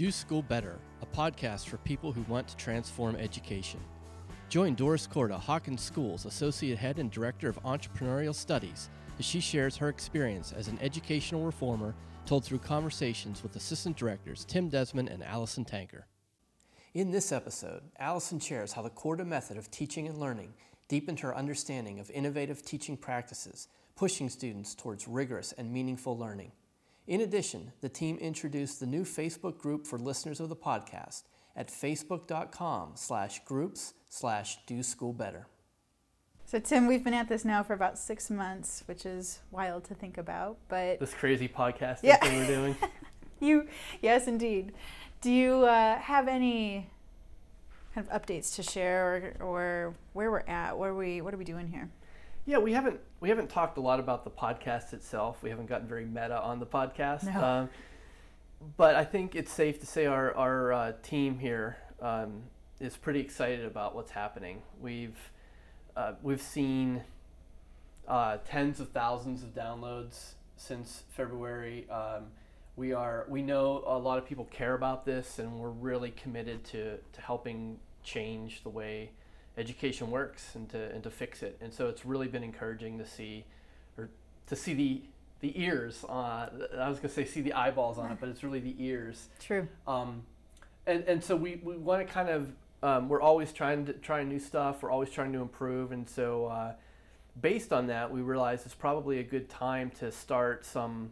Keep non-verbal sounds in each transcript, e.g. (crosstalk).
Do School Better, a podcast for people who want to transform education. Join Doris Korda, Hawken Schools Associate Head and Director of Entrepreneurial Studies, as she shares her experience as an educational reformer told through conversations with Assistant Directors Tim Desmond and Alison Tanker. In this episode, Alison shares how the Korda method of teaching and learning deepened her understanding of innovative teaching practices, pushing students towards rigorous and meaningful learning. In addition, the team introduced the new Facebook group for listeners of the podcast at facebook.com slash groups slash do school better. So Tim, we've been at this now for about six months, which is wild to think about. But this crazy podcast yeah. thing we're doing. (laughs) you, yes, indeed. Do you uh, have any kind of updates to share, or, or where we're at? Where we, what are we doing here? Yeah, we haven't we haven't talked a lot about the podcast itself. We haven't gotten very meta on the podcast. No. Um, but I think it's safe to say our our uh, team here um, is pretty excited about what's happening. We've uh, we've seen uh, tens of thousands of downloads since February. Um, we are we know a lot of people care about this, and we're really committed to to helping change the way education works and to and to fix it. And so it's really been encouraging to see, or to see the the ears. Uh, I was gonna say see the eyeballs on it, but it's really the ears. True. Um, and and so we, we want to kind of um, we're always trying to try new stuff. We're always trying to improve, and so uh, based on that, we realized it's probably a good time to start some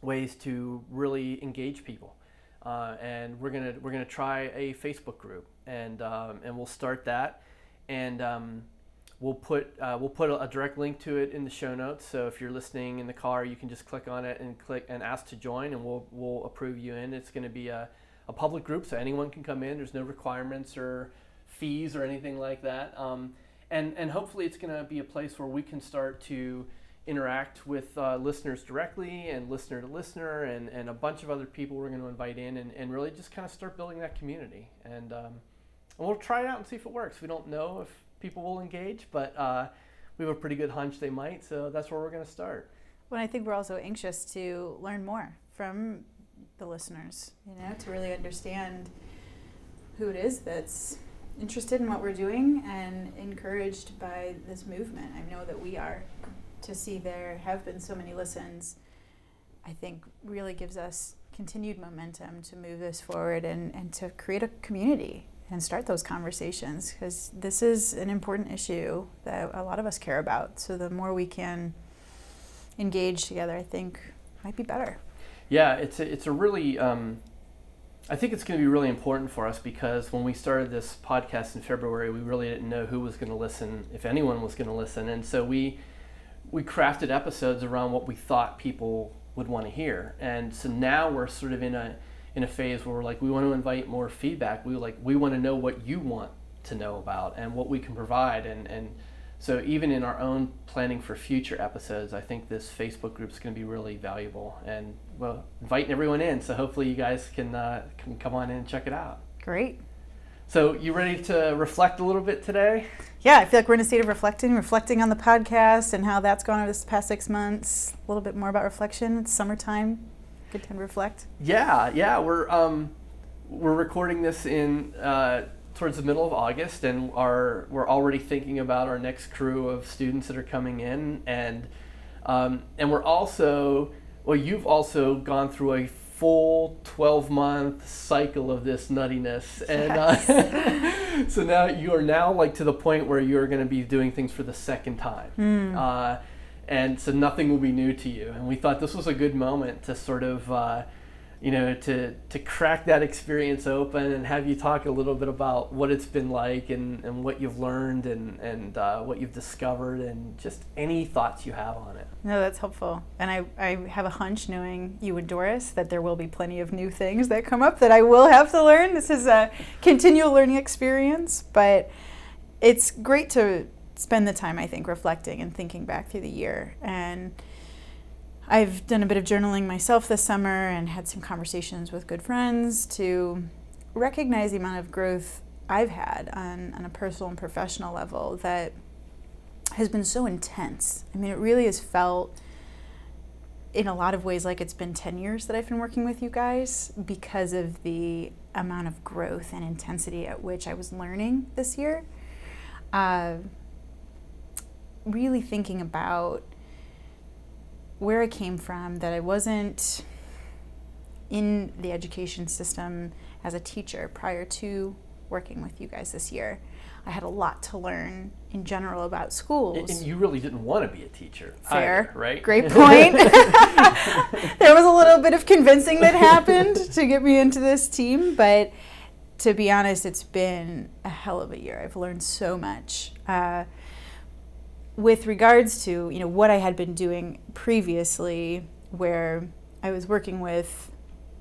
ways to really engage people. Uh, and we're gonna we're gonna try a Facebook group, and um, and we'll start that, and um, we'll put uh, we'll put a, a, direct link to it in the show notes. So if you're listening in the car, you can just click on it and click and ask to join, and we'll we'll approve you in. It's going to be a a public group, so anyone can come in. There's no requirements or fees or anything like that. Um, and, and hopefully it's going to be a place where we can start to interact with uh, listeners directly and listener to listener and, and a bunch of other people we're going to invite in and, and really just kind of start building that community. And, um, we'll try it out and see if it works. We don't know if people will engage, but uh, we have a pretty good hunch they might, so that's where we're going to start. Well, I think we're also anxious to learn more from the listeners, you know, to really understand who it is that's interested in what we're doing and encouraged by this movement. I know that we are. To see there have been so many listens, I think really gives us continued momentum to move this forward and, and to create a community and start those conversations because this is an important issue that a lot of us care about. So the more we can engage together, I think might be better. Yeah, it's a, it's a really, um, I think it's going to be really important for us because when we started this podcast in February, we really didn't know who was going to listen, if anyone was going to listen, and so we we crafted episodes around what we thought people would want to hear, and so now we're sort of in a in a phase where we're like we want to invite more feedback. We like we want to know what you want to know about and what we can provide, and and so even in our own planning for future episodes, I think this Facebook group is going to be really valuable, and well, inviting everyone in. So hopefully you guys can uh, can come on in and check it out. Great. So you ready to reflect a little bit today? Yeah, I feel like we're in a state of reflecting, reflecting on the podcast and how that's gone over this past six months. A little bit more about reflection. It's summertime. Good time reflect. Yeah, yeah. We're um, we're recording this in. Uh, towards the middle of August, and are we're already thinking about our next crew of students that are coming in, and um, and we're also well, you've also gone through a full 12 month cycle of this nuttiness and yes. uh, (laughs) so now you are now like to the point where you're going to be doing things for the second time mm. uh, and so nothing will be new to you and we thought this was a good moment to sort of uh, you know, to, to crack that experience open and have you talk a little bit about what it's been like and, and what you've learned and, and uh, what you've discovered and just any thoughts you have on it. No, that's helpful. And I, I have a hunch knowing you and Doris that there will be plenty of new things that come up that I will have to learn. This is a continual learning experience, but it's great to spend the time, I think, reflecting and thinking back through the year. And I've done a bit of journaling myself this summer and had some conversations with good friends to recognize the amount of growth I've had on, on a personal and professional level that has been so intense. I mean, it really has felt in a lot of ways like it's been 10 years that I've been working with you guys because of the amount of growth and intensity at which I was learning this year. Uh, really thinking about where I came from, that I wasn't in the education system as a teacher prior to working with you guys this year. I had a lot to learn in general about schools. And you really didn't want to be a teacher. Fair, either, right? Great point. (laughs) there was a little bit of convincing that happened (laughs) to get me into this team, but to be honest, it's been a hell of a year. I've learned so much. Uh, with regards to you know what I had been doing previously, where I was working with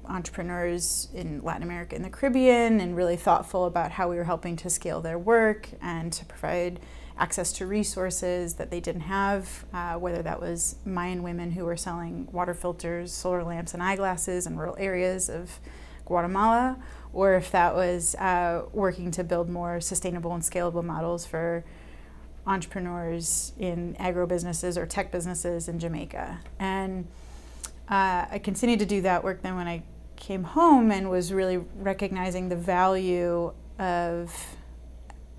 entrepreneurs in Latin America and the Caribbean and really thoughtful about how we were helping to scale their work and to provide access to resources that they didn't have, uh, whether that was Mayan women who were selling water filters, solar lamps, and eyeglasses in rural areas of Guatemala, or if that was uh, working to build more sustainable and scalable models for entrepreneurs in agro businesses or tech businesses in Jamaica. And uh, I continued to do that work then when I came home and was really recognizing the value of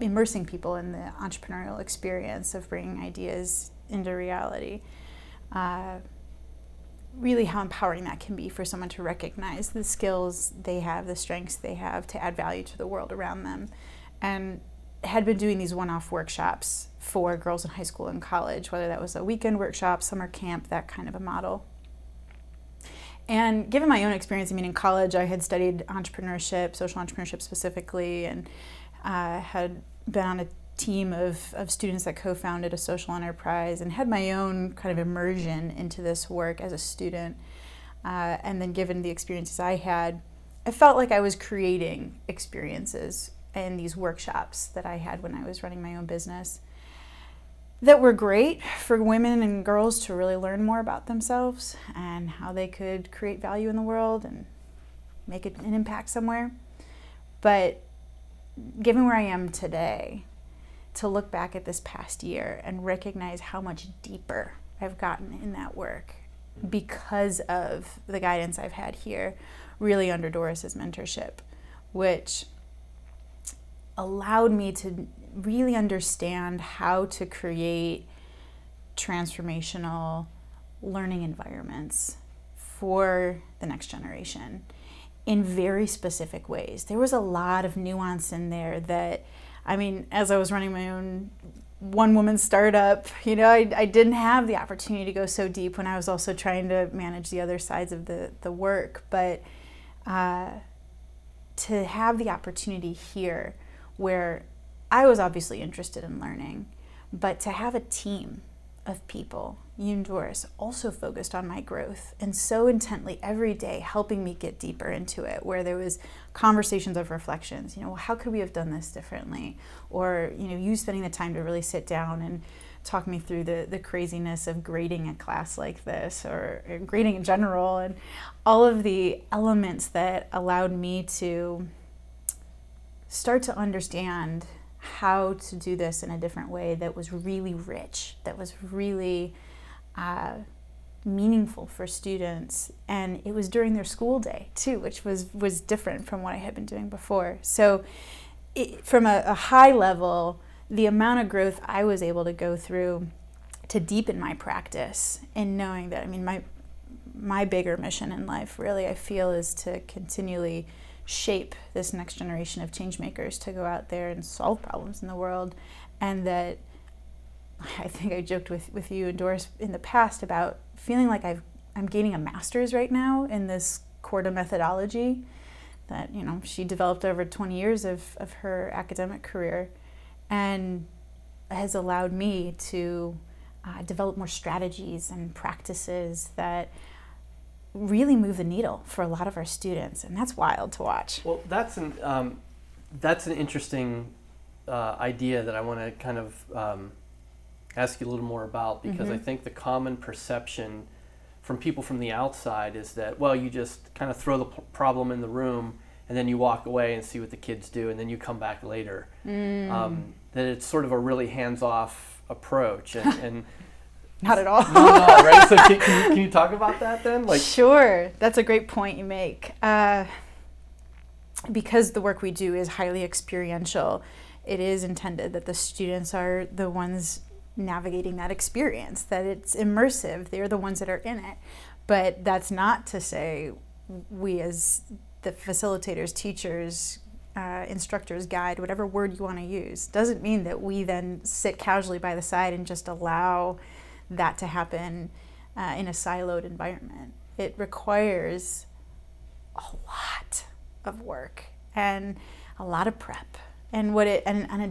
immersing people in the entrepreneurial experience of bringing ideas into reality. Uh, really, how empowering that can be for someone to recognize the skills they have, the strengths they have to add value to the world around them. And had been doing these one off workshops for girls in high school and college, whether that was a weekend workshop, summer camp, that kind of a model. And given my own experience, I mean, in college, I had studied entrepreneurship, social entrepreneurship specifically, and uh, had been on a team of, of students that co founded a social enterprise and had my own kind of immersion into this work as a student. Uh, and then, given the experiences I had, I felt like I was creating experiences in these workshops that I had when I was running my own business that were great for women and girls to really learn more about themselves and how they could create value in the world and make an impact somewhere. But given where I am today, to look back at this past year and recognize how much deeper I've gotten in that work because of the guidance I've had here, really under Doris's mentorship, which allowed me to really understand how to create transformational learning environments for the next generation in very specific ways. There was a lot of nuance in there that, I mean, as I was running my own one woman startup, you know, I, I didn't have the opportunity to go so deep when I was also trying to manage the other sides of the, the work. But uh, to have the opportunity here where I was obviously interested in learning, but to have a team of people, you and Doris, also focused on my growth and so intently every day helping me get deeper into it, where there was conversations of reflections, you know, how could we have done this differently? Or, you know, you spending the time to really sit down and talk me through the, the craziness of grading a class like this or, or grading in general and all of the elements that allowed me to start to understand how to do this in a different way that was really rich, that was really uh, meaningful for students. And it was during their school day too, which was, was different from what I had been doing before. So, it, from a, a high level, the amount of growth I was able to go through to deepen my practice and knowing that, I mean, my, my bigger mission in life really, I feel, is to continually shape this next generation of change makers to go out there and solve problems in the world and that (laughs) I think I joked with, with you and Doris in the past about feeling like I've, I'm gaining a master's right now in this Korda methodology that you know she developed over 20 years of, of her academic career and has allowed me to uh, develop more strategies and practices that really move the needle for a lot of our students, and that's wild to watch. Well, that's an um, that's an interesting uh, idea that I want to kind of um, ask you a little more about because mm-hmm. I think the common perception from people from the outside is that well, you just kind of throw the p- problem in the room and then you walk away and see what the kids do, and then you come back later. Mm. Um, that it's sort of a really hands-off approach, and, and (laughs) not at all. no, no, right? So can, (laughs) can, you, can you talk about that then? Like, sure. That's a great point you make. Uh, because the work we do is highly experiential, it is intended that the students are the ones navigating that experience, that it's immersive. They're the ones that are in it. But that's not to say we, as the facilitators, teachers, uh, instructors, guide, whatever word you want to use, doesn't mean that we then sit casually by the side and just allow that to happen uh, in a siloed environment. It requires a lot of work and a lot of prep. And what it and on a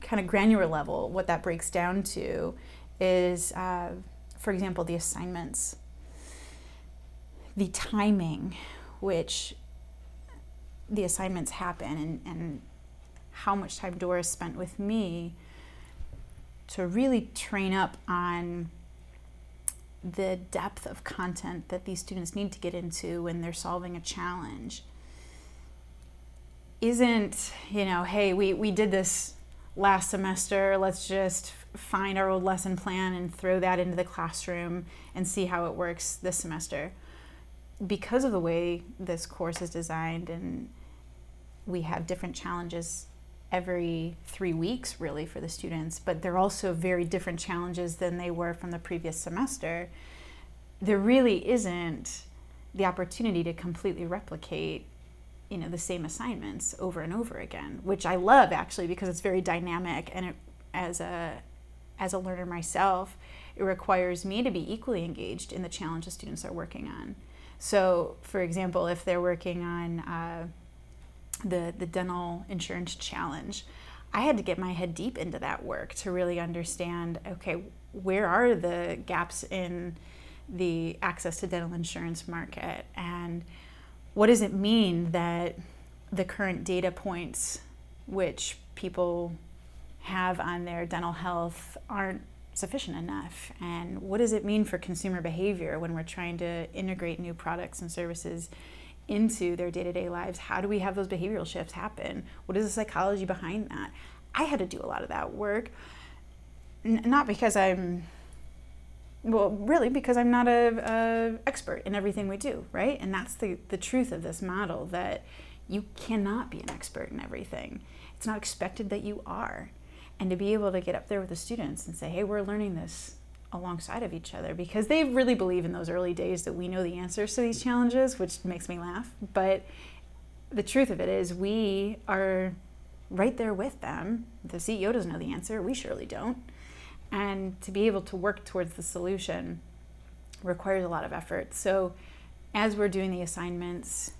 kind of granular level, what that breaks down to is, uh, for example, the assignments, the timing, which the assignments happen, and, and how much time Doris spent with me to really train up on the depth of content that these students need to get into when they're solving a challenge isn't, you know, hey, we, we did this last semester, let's just find our old lesson plan and throw that into the classroom and see how it works this semester. Because of the way this course is designed and we have different challenges every three weeks really for the students, but they're also very different challenges than they were from the previous semester. There really isn't the opportunity to completely replicate you know the same assignments over and over again which i love actually because it's very dynamic and it, as a as a learner myself it requires me to be equally engaged in the challenges students are working on so for example if they're working on uh, the the dental insurance challenge i had to get my head deep into that work to really understand okay where are the gaps in the access to dental insurance market and what does it mean that the current data points which people have on their dental health aren't sufficient enough? And what does it mean for consumer behavior when we're trying to integrate new products and services into their day to day lives? How do we have those behavioral shifts happen? What is the psychology behind that? I had to do a lot of that work, N- not because I'm well, really, because I'm not a, a, expert in everything we do, right? And that's the, the truth of this model that you cannot be an expert in everything. It's not expected that you are. And to be able to get up there with the students and say, hey, we're learning this alongside of each other because they really believe in those early days that we know the answers to these challenges, which makes me laugh. But the truth of it is, we are right there with them. The CEO doesn't know the answer, we surely don't. And to be able to work towards the solution requires a lot of effort. So, as we're doing the assignments,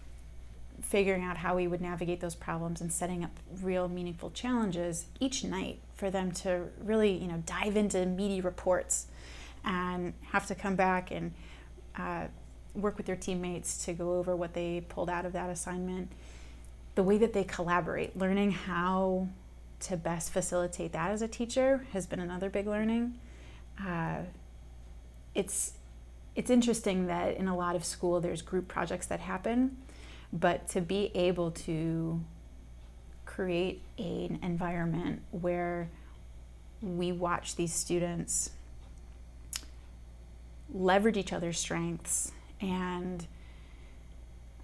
figuring out how we would navigate those problems and setting up real meaningful challenges each night for them to really, you know, dive into meaty reports and have to come back and uh, work with their teammates to go over what they pulled out of that assignment. The way that they collaborate, learning how to best facilitate that as a teacher has been another big learning. Uh, it's it's interesting that in a lot of school there's group projects that happen, but to be able to create an environment where we watch these students leverage each other's strengths and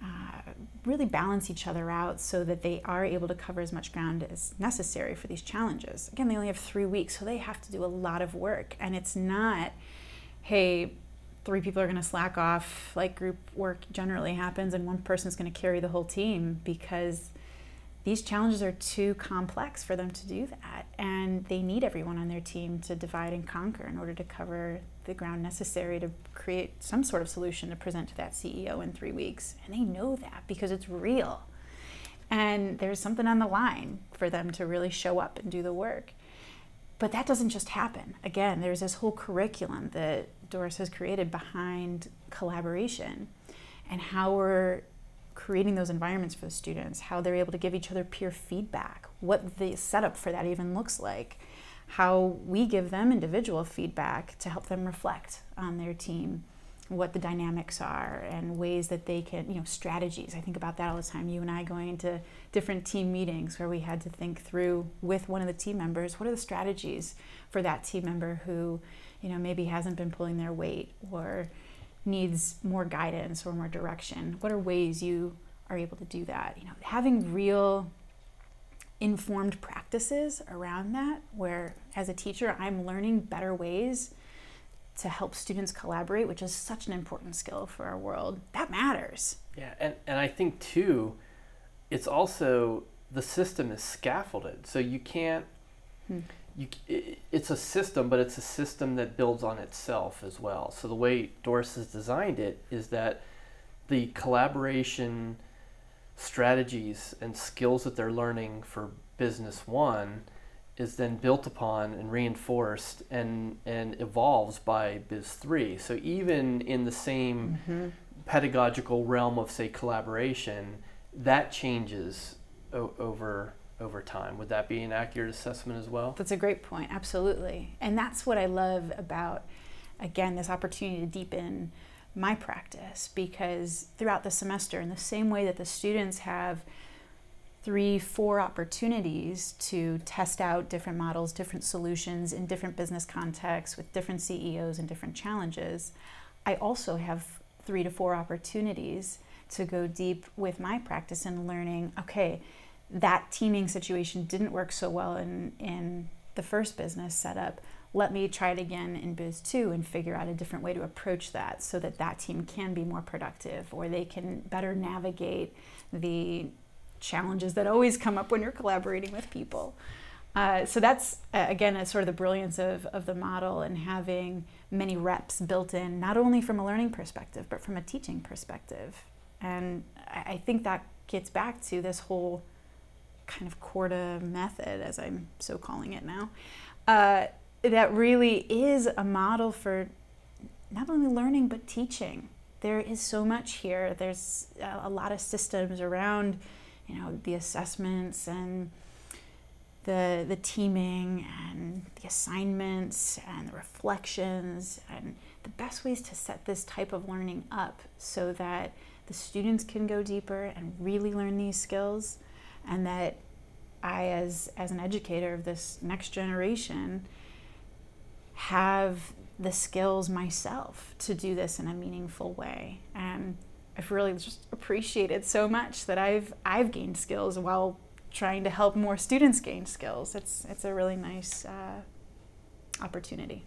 uh, really balance each other out so that they are able to cover as much ground as necessary for these challenges. Again, they only have three weeks, so they have to do a lot of work. And it's not, hey, three people are going to slack off like group work generally happens, and one person's going to carry the whole team because these challenges are too complex for them to do that. And they need everyone on their team to divide and conquer in order to cover the ground necessary to create some sort of solution to present to that CEO in three weeks. And they know that because it's real. And there's something on the line for them to really show up and do the work. But that doesn't just happen. Again, there's this whole curriculum that Doris has created behind collaboration and how we're creating those environments for the students, how they're able to give each other peer feedback, what the setup for that even looks like how we give them individual feedback to help them reflect on their team what the dynamics are and ways that they can you know strategies i think about that all the time you and i going into different team meetings where we had to think through with one of the team members what are the strategies for that team member who you know, maybe hasn't been pulling their weight or needs more guidance or more direction? What are ways you are able to do that? You know, having real informed practices around that where as a teacher I'm learning better ways to help students collaborate, which is such an important skill for our world. That matters. Yeah, and, and I think too, it's also the system is scaffolded. So you can't hmm you, it's a system, but it's a system that builds on itself as well. So the way Doris has designed it is that the collaboration strategies and skills that they're learning for business one is then built upon and reinforced and and evolves by biz 3 so even in the same mm-hmm. pedagogical realm of say collaboration that changes o- over over time. Would that be an accurate assessment as well? That's a great point, absolutely. And that's what I love about, again, this opportunity to deepen my practice because throughout the semester, in the same way that the students have three, four opportunities to test out different models, different solutions in different business contexts with different CEOs and different challenges, I also have three to four opportunities to go deep with my practice and learning okay, that teaming situation didn't work so well in, in the first business setup. Let me try it again in biz two and figure out a different way to approach that so that that team can be more productive or they can better navigate the challenges that always come up when you're collaborating with people. Uh, so that's again a sort of the brilliance of, of the model and having many reps built in, not only from a learning perspective, but from a teaching perspective. And I think that gets back to this whole kind of Korda method, as I'm so calling it now, uh, that really is a model for not only learning but teaching. There is so much here. There's a, a lot of systems around, you know, the assessments and the the teaming and the assignments and the reflections and the best ways to set this type of learning up so that the students can go deeper and really learn these skills and that I, as as an educator of this next generation, have the skills myself to do this in a meaningful way. And I've really just appreciated so much that I've I've gained skills while trying to help more students gain skills. It's it's a really nice uh, opportunity.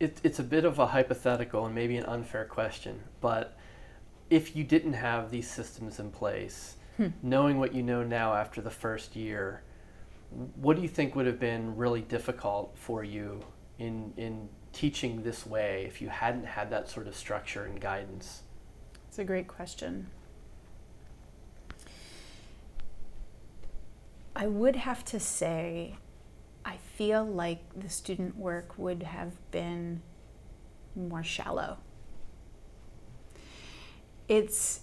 It, it's a bit of a hypothetical and maybe an unfair question, but if you didn't have these systems in place, hmm. knowing what you know now after the first year, what do you think would have been really difficult for you in in teaching this way if you hadn't had that sort of structure and guidance? It's a great question. I would have to say I feel like the student work would have been more shallow. It's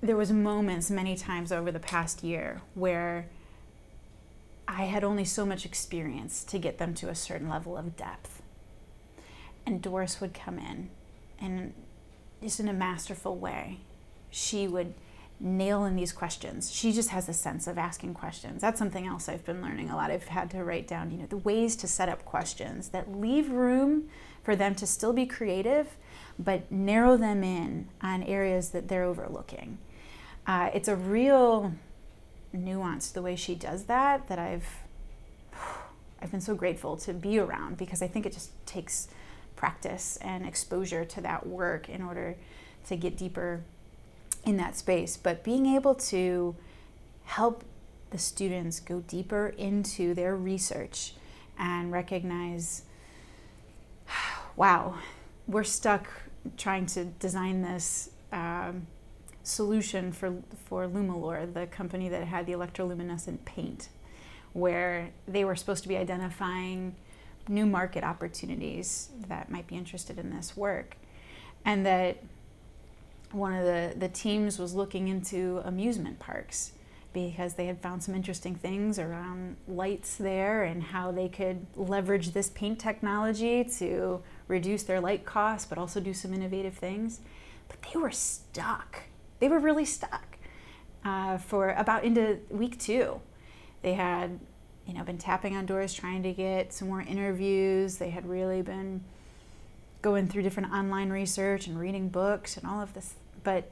there was moments many times over the past year where I had only so much experience to get them to a certain level of depth. And Doris would come in and just in a masterful way, she would nail in these questions. She just has a sense of asking questions. That's something else I've been learning a lot. I've had to write down, you know, the ways to set up questions that leave room for them to still be creative, but narrow them in on areas that they're overlooking. Uh, it's a real nuanced the way she does that that I've I've been so grateful to be around because I think it just takes practice and exposure to that work in order to get deeper in that space. But being able to help the students go deeper into their research and recognize, (sighs) wow, we're stuck trying to design this um, solution for, for Lumalure, the company that had the electroluminescent paint, where they were supposed to be identifying new market opportunities that might be interested in this work. And that one of the, the teams was looking into amusement parks because they had found some interesting things around lights there and how they could leverage this paint technology to reduce their light costs but also do some innovative things. But they were stuck they were really stuck uh, for about into week two. They had you know, been tapping on doors trying to get some more interviews. They had really been going through different online research and reading books and all of this, but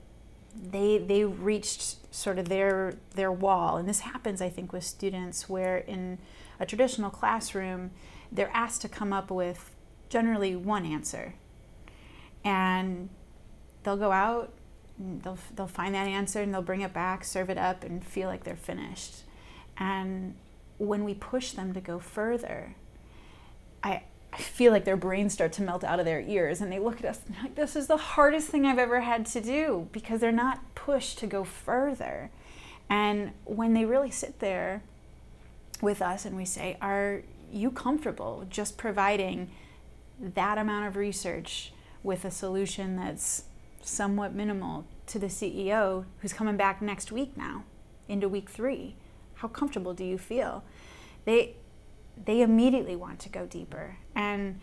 they they reached sort of their their wall. And this happens, I think, with students where in a traditional classroom, they're asked to come up with generally one answer, and they'll go out. They'll, they'll find that answer and they'll bring it back, serve it up, and feel like they're finished. And when we push them to go further, I, I feel like their brains start to melt out of their ears and they look at us like, this is the hardest thing I've ever had to do because they're not pushed to go further. And when they really sit there with us and we say, Are you comfortable just providing that amount of research with a solution that's somewhat minimal to the CEO who's coming back next week now into week three? How comfortable do you feel? They they immediately want to go deeper. And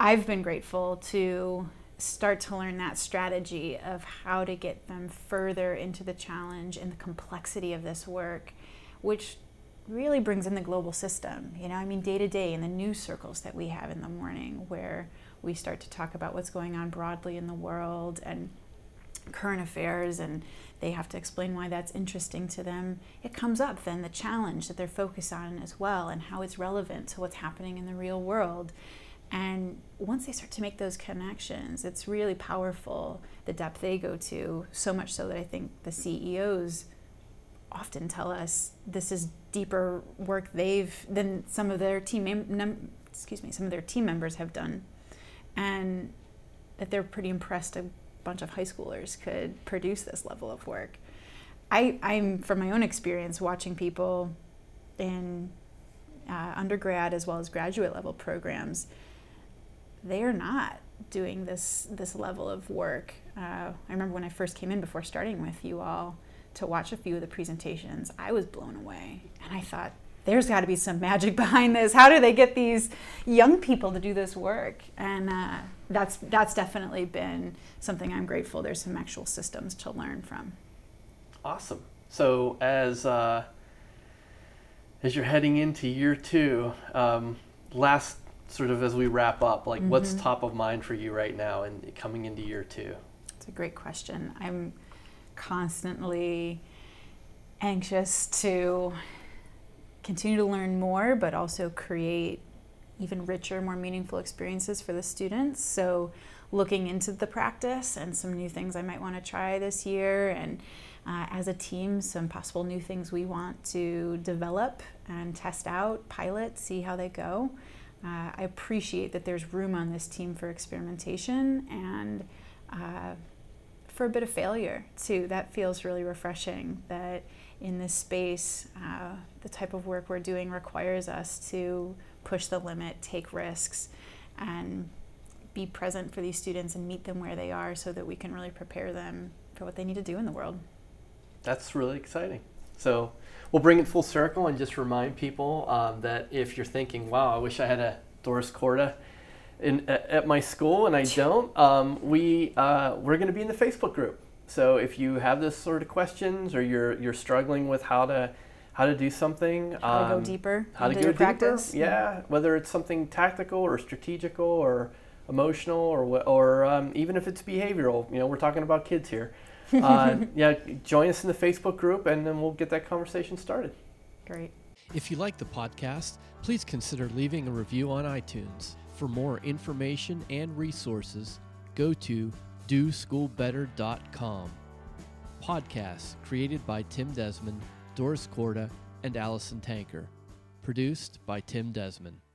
I've been grateful to start to learn that strategy of how to get them further into the challenge and the complexity of this work, which really brings in the global system. You know, I mean, day to day in the news circles that we have in the morning, where we start to talk about what's going on broadly in the world and current affairs and they have to explain why that's interesting to them. It comes up then the challenge that they're focused on as well and how it's relevant to what's happening in the real world. And once they start to make those connections, it's really powerful the depth they go to, so much so that I think the CEOs often tell us this is deeper work they've than some of their team mem- excuse me some of their team members have done and that they're pretty impressed a bunch of high schoolers could produce this level of work. I, I'm from my own experience watching people in uh, undergrad as well as graduate level programs. They are not doing this this level of work. Uh, I remember when I first came in before starting with you all to watch a few of the presentations. I was blown away, and I thought, there's got to be some magic (laughs) behind this. How do they get these young people to do this work? And uh, that's that's definitely been something I'm grateful. There's some actual systems to learn from. Awesome. So as uh, as you're heading into year two, um, last sort of as we wrap up, like mm-hmm. what's top of mind for you right now and coming into year two? It's a great question. I'm constantly anxious to continue to learn more, but also create even richer, more meaningful experiences for the students. So, looking into the practice and some new things I might want to try this year, and uh, as a team, some possible new things we want to develop and test out, pilot, see how they go. Uh, I appreciate that there's room on this team for experimentation and uh, for a bit of failure too. That feels really refreshing. That in this space, uh, the type of work we're doing requires us to push the limit, take risks, and be present for these students and meet them where they are so that we can really prepare them for what they need to do in the world. That's really exciting. So we'll bring it full circle and just remind people um, that if you're thinking, wow, I wish I had a Doris Korda in, at my school and I don't, um, we, uh, we're going to be in the Facebook group. So if you have this sort of questions or you're you're struggling with how to how to do something, how um, to go um, deeper, how to go deeper, practice. Yeah, whether it's something tactical or strategical or emotional or or um, even if it's behavioral. You know, we're talking about kids here. (laughs) Uh, yeah, join us in the Facebook group, and then we'll get that conversation started. Great. If you like the podcast, please consider leaving a review on iTunes. For more information and resources, go to DoSchoolBetter.com. Podcasts created by Tim Desmond, Doris Korda, and Alison Tanker. Produced by Tim Desmond.